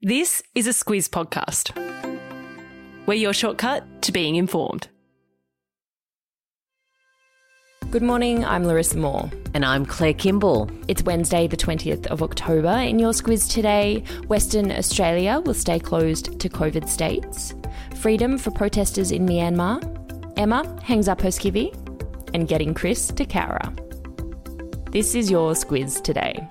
This is a Squiz podcast. We're your shortcut to being informed. Good morning, I'm Larissa Moore. And I'm Claire Kimball. It's Wednesday, the 20th of October. In your Squiz today, Western Australia will stay closed to COVID states, freedom for protesters in Myanmar, Emma hangs up her skivvy, and getting Chris to Cowra. This is your Squiz today.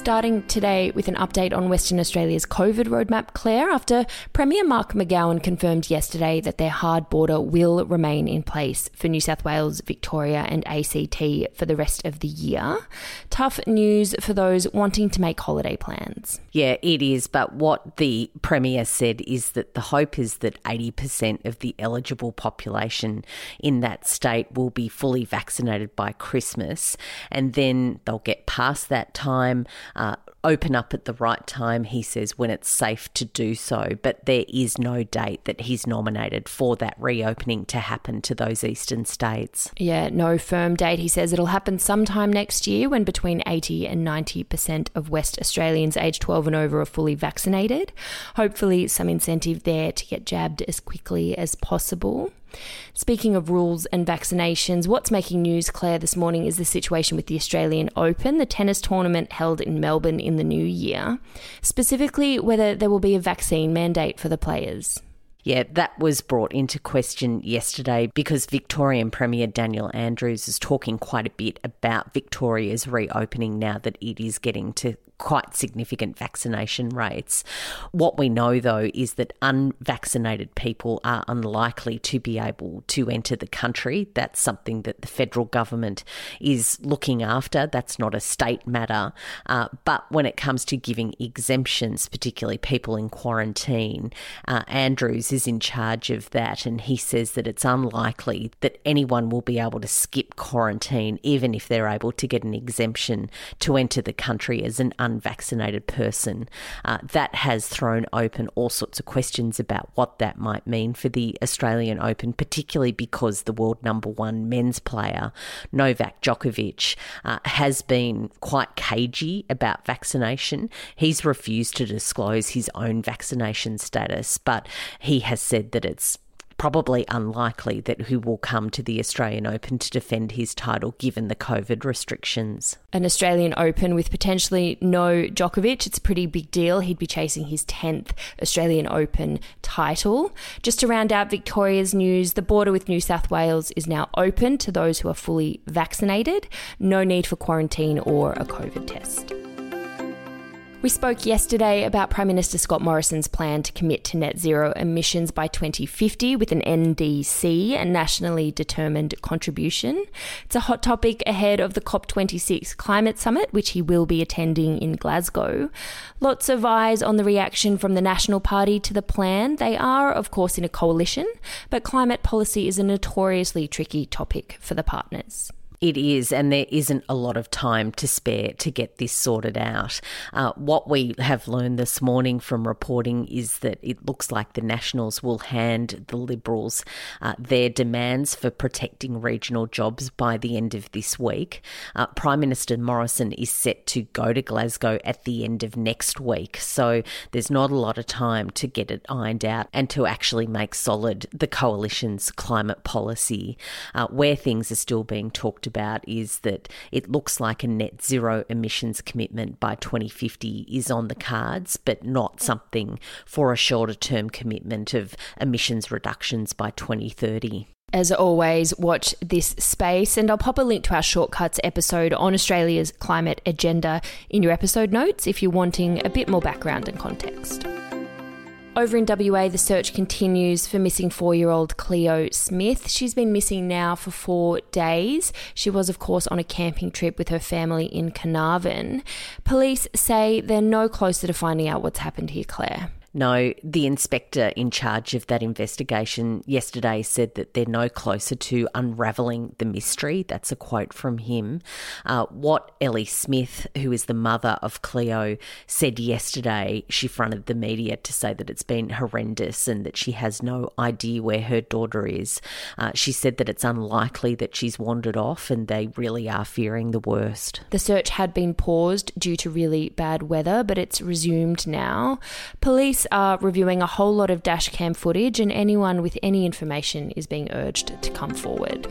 Starting today with an update on Western Australia's COVID roadmap, Claire, after Premier Mark McGowan confirmed yesterday that their hard border will remain in place for New South Wales, Victoria, and ACT for the rest of the year. Tough news for those wanting to make holiday plans. Yeah, it is. But what the Premier said is that the hope is that 80% of the eligible population in that state will be fully vaccinated by Christmas. And then they'll get past that time uh, open up at the right time, he says, when it's safe to do so. But there is no date that he's nominated for that reopening to happen to those eastern states. Yeah, no firm date. He says it'll happen sometime next year when between 80 and 90% of West Australians aged 12 and over are fully vaccinated. Hopefully, some incentive there to get jabbed as quickly as possible. Speaking of rules and vaccinations, what's making news, Claire, this morning is the situation with the Australian Open, the tennis tournament held in Melbourne in the new year. Specifically, whether there will be a vaccine mandate for the players. Yeah, that was brought into question yesterday because Victorian Premier Daniel Andrews is talking quite a bit about Victoria's reopening now that it is getting to quite significant vaccination rates. What we know, though, is that unvaccinated people are unlikely to be able to enter the country. That's something that the federal government is looking after. That's not a state matter. Uh, but when it comes to giving exemptions, particularly people in quarantine, uh, Andrews is in charge of that, and he says that it's unlikely that anyone will be able to skip quarantine, even if they're able to get an exemption to enter the country as an unvaccinated person. Uh, that has thrown open all sorts of questions about what that might mean for the Australian Open, particularly because the world number one men's player, Novak Djokovic, uh, has been quite cagey about vaccination. He's refused to disclose his own vaccination status, but he has said that it's probably unlikely that he will come to the Australian Open to defend his title given the COVID restrictions. An Australian Open with potentially no Djokovic, it's a pretty big deal. He'd be chasing his 10th Australian Open title. Just to round out Victoria's news, the border with New South Wales is now open to those who are fully vaccinated. No need for quarantine or a COVID test. We spoke yesterday about Prime Minister Scott Morrison's plan to commit to net zero emissions by 2050 with an NDC, a nationally determined contribution. It's a hot topic ahead of the COP26 climate summit, which he will be attending in Glasgow. Lots of eyes on the reaction from the National Party to the plan. They are, of course, in a coalition, but climate policy is a notoriously tricky topic for the partners. It is, and there isn't a lot of time to spare to get this sorted out. Uh, what we have learned this morning from reporting is that it looks like the Nationals will hand the Liberals uh, their demands for protecting regional jobs by the end of this week. Uh, Prime Minister Morrison is set to go to Glasgow at the end of next week, so there's not a lot of time to get it ironed out and to actually make solid the coalition's climate policy. Uh, where things are still being talked about is that it looks like a net zero emissions commitment by 2050 is on the cards, but not something for a shorter term commitment of emissions reductions by 2030. As always, watch this space, and I'll pop a link to our shortcuts episode on Australia's climate agenda in your episode notes if you're wanting a bit more background and context. Over in WA, the search continues for missing four year old Cleo Smith. She's been missing now for four days. She was, of course, on a camping trip with her family in Carnarvon. Police say they're no closer to finding out what's happened here, Claire. No, the inspector in charge of that investigation yesterday said that they're no closer to unravelling the mystery. That's a quote from him. Uh, what Ellie Smith, who is the mother of Cleo, said yesterday, she fronted the media to say that it's been horrendous and that she has no idea where her daughter is. Uh, she said that it's unlikely that she's wandered off and they really are fearing the worst. The search had been paused due to really bad weather, but it's resumed now. Police are reviewing a whole lot of dashcam footage, and anyone with any information is being urged to come forward.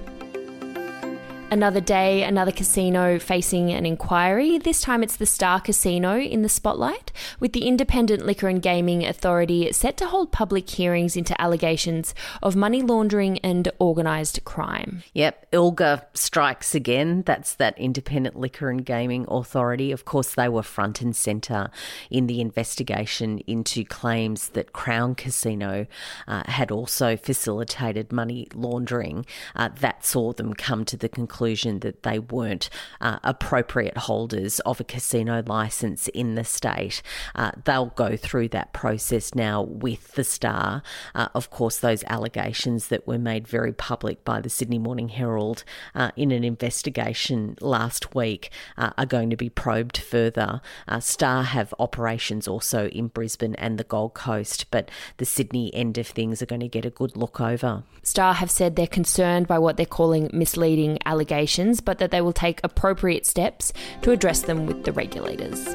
Another day, another casino facing an inquiry. This time it's the Star Casino in the spotlight, with the Independent Liquor and Gaming Authority set to hold public hearings into allegations of money laundering and organised crime. Yep, ILGA strikes again. That's that Independent Liquor and Gaming Authority. Of course, they were front and centre in the investigation into claims that Crown Casino uh, had also facilitated money laundering. Uh, that saw them come to the conclusion conclusion that they weren't uh, appropriate holders of a casino license in the state. Uh, they'll go through that process now with the Star. Uh, of course, those allegations that were made very public by the Sydney Morning Herald uh, in an investigation last week uh, are going to be probed further. Uh, Star have operations also in Brisbane and the Gold Coast, but the Sydney end of things are going to get a good look over. Star have said they're concerned by what they're calling misleading allegations allegations, but that they will take appropriate steps to address them with the regulators.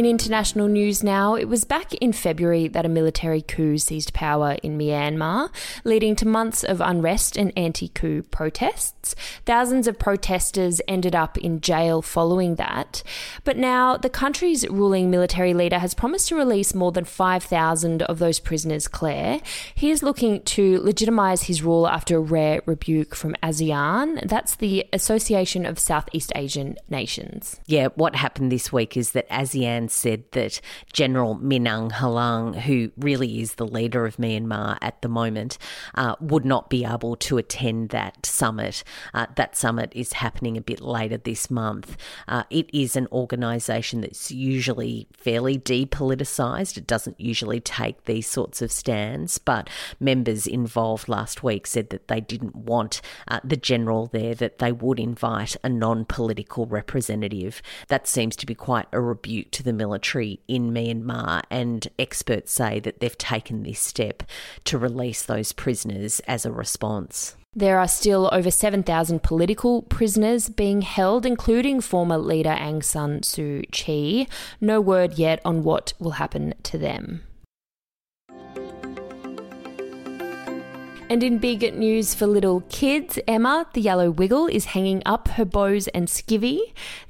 In international news now, it was back in February that a military coup seized power in Myanmar, leading to months of unrest and anti coup protests. Thousands of protesters ended up in jail following that. But now the country's ruling military leader has promised to release more than 5,000 of those prisoners, Claire. He is looking to legitimise his rule after a rare rebuke from ASEAN. That's the Association of Southeast Asian Nations. Yeah, what happened this week is that ASEAN said that General Min Aung Hlaing, who really is the leader of Myanmar at the moment, uh, would not be able to attend that summit. Uh, that summit is happening a bit later this month. Uh, it is an organisation that's usually fairly depoliticised. It doesn't usually take these sorts of stands, but members involved last week said that they didn't want uh, the general there, that they would invite a non political representative. That seems to be quite a rebuke to the military in Myanmar, and experts say that they've taken this step to release those prisoners as a response. There are still over 7,000 political prisoners being held, including former leader Aung San Suu Kyi. No word yet on what will happen to them. And in big news for little kids, Emma, the yellow wiggle, is hanging up her bows and skivvy.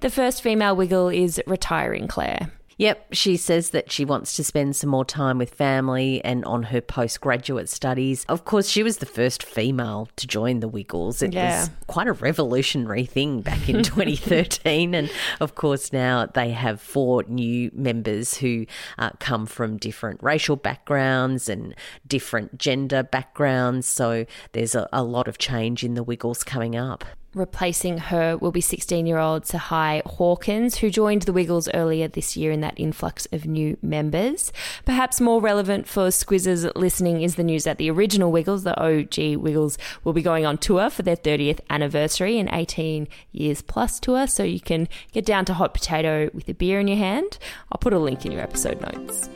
The first female wiggle is retiring, Claire. Yep, she says that she wants to spend some more time with family and on her postgraduate studies. Of course, she was the first female to join the Wiggles. It yeah. was quite a revolutionary thing back in 2013. and of course, now they have four new members who uh, come from different racial backgrounds and different gender backgrounds. So there's a, a lot of change in the Wiggles coming up. Replacing her will be 16 year old Tsehay Hawkins, who joined the Wiggles earlier this year in that influx of new members. Perhaps more relevant for Squizzes listening is the news that the original Wiggles, the OG Wiggles, will be going on tour for their 30th anniversary, an 18 years plus tour. So you can get down to Hot Potato with a beer in your hand. I'll put a link in your episode notes.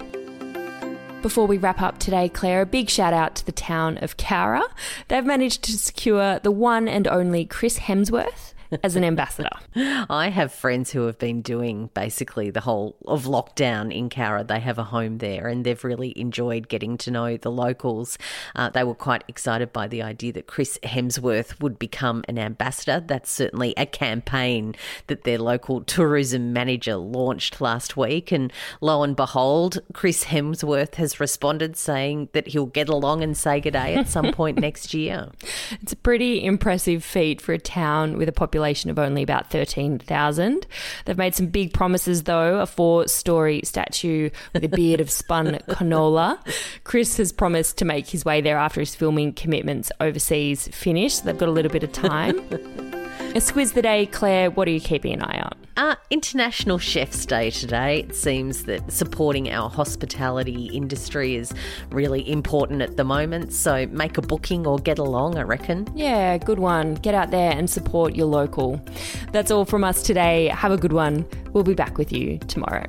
Before we wrap up today, Claire, a big shout out to the town of Cowra. They've managed to secure the one and only Chris Hemsworth as an ambassador. I have friends who have been doing basically the whole of lockdown in Cowra. They have a home there and they've really enjoyed getting to know the locals. Uh, they were quite excited by the idea that Chris Hemsworth would become an ambassador. That's certainly a campaign that their local tourism manager launched last week. And lo and behold, Chris Hemsworth has responded saying that he'll get along and say good day at some point next year. It's a pretty impressive feat for a town with a population population of only about 13,000. They've made some big promises, though a four story statue with a beard of spun canola. Chris has promised to make his way there after his filming commitments overseas finish. So they've got a little bit of time. a squiz the day, Claire, what are you keeping an eye on? Uh, International Chefs Day today. It seems that supporting our hospitality industry is really important at the moment. So make a booking or get along, I reckon. Yeah, good one. Get out there and support your local. That's all from us today. Have a good one. We'll be back with you tomorrow.